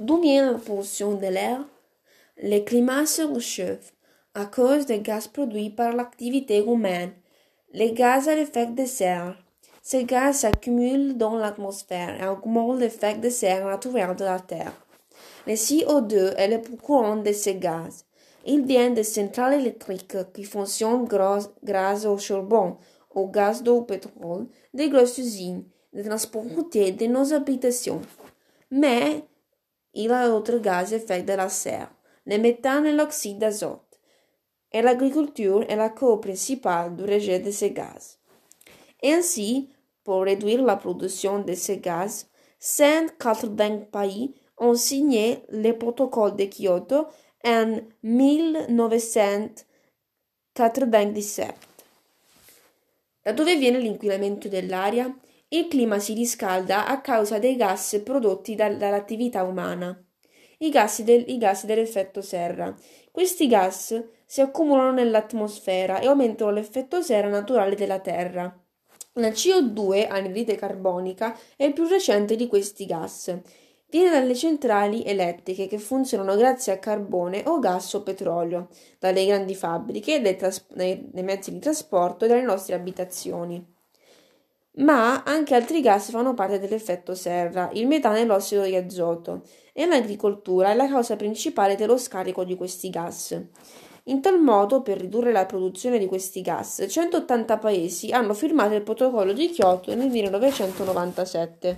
D'où vient la pollution de l'air? Le climat se réchauffe à cause des gaz produits par l'activité humaine. Les gaz à effet de serre. Ces gaz s'accumulent dans l'atmosphère et augmentent l'effet de serre naturel de la Terre. Le CO2 est le plus courant de ces gaz. Il vient des centrales électriques qui fonctionnent grâce au charbon, au gaz d'eau au pétrole, des grosses usines, des transports routiers, de nos habitations. Mais il a d'autres gaz à effet de la le méthane et l'oxyde d'azote. Et l'agriculture est la cause principale du rejet de ces gaz. Ainsi, pour réduire la production de ces gaz, 180 pays ont signé le protocole de Kyoto en 1997. Da dove viene l'inquinamento dell'aria? Il clima si riscalda a causa dei gas prodotti dall'attività umana, i gas, del, i gas dell'effetto serra. Questi gas si accumulano nell'atmosfera e aumentano l'effetto serra naturale della Terra. La CO2, anidride carbonica, è il più recente di questi gas. Viene dalle centrali elettriche che funzionano grazie a carbone o gas o petrolio, dalle grandi fabbriche, dai, tras- dai mezzi di trasporto e dalle nostre abitazioni. Ma anche altri gas fanno parte dell'effetto serra, il metano e l'ossido di azoto, e l'agricoltura è la causa principale dello scarico di questi gas. In tal modo, per ridurre la produzione di questi gas, 180 paesi hanno firmato il protocollo di Kyoto nel 1997.